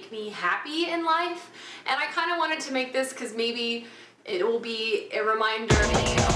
make me happy in life. And I kind of wanted to make this because maybe it will be a reminder.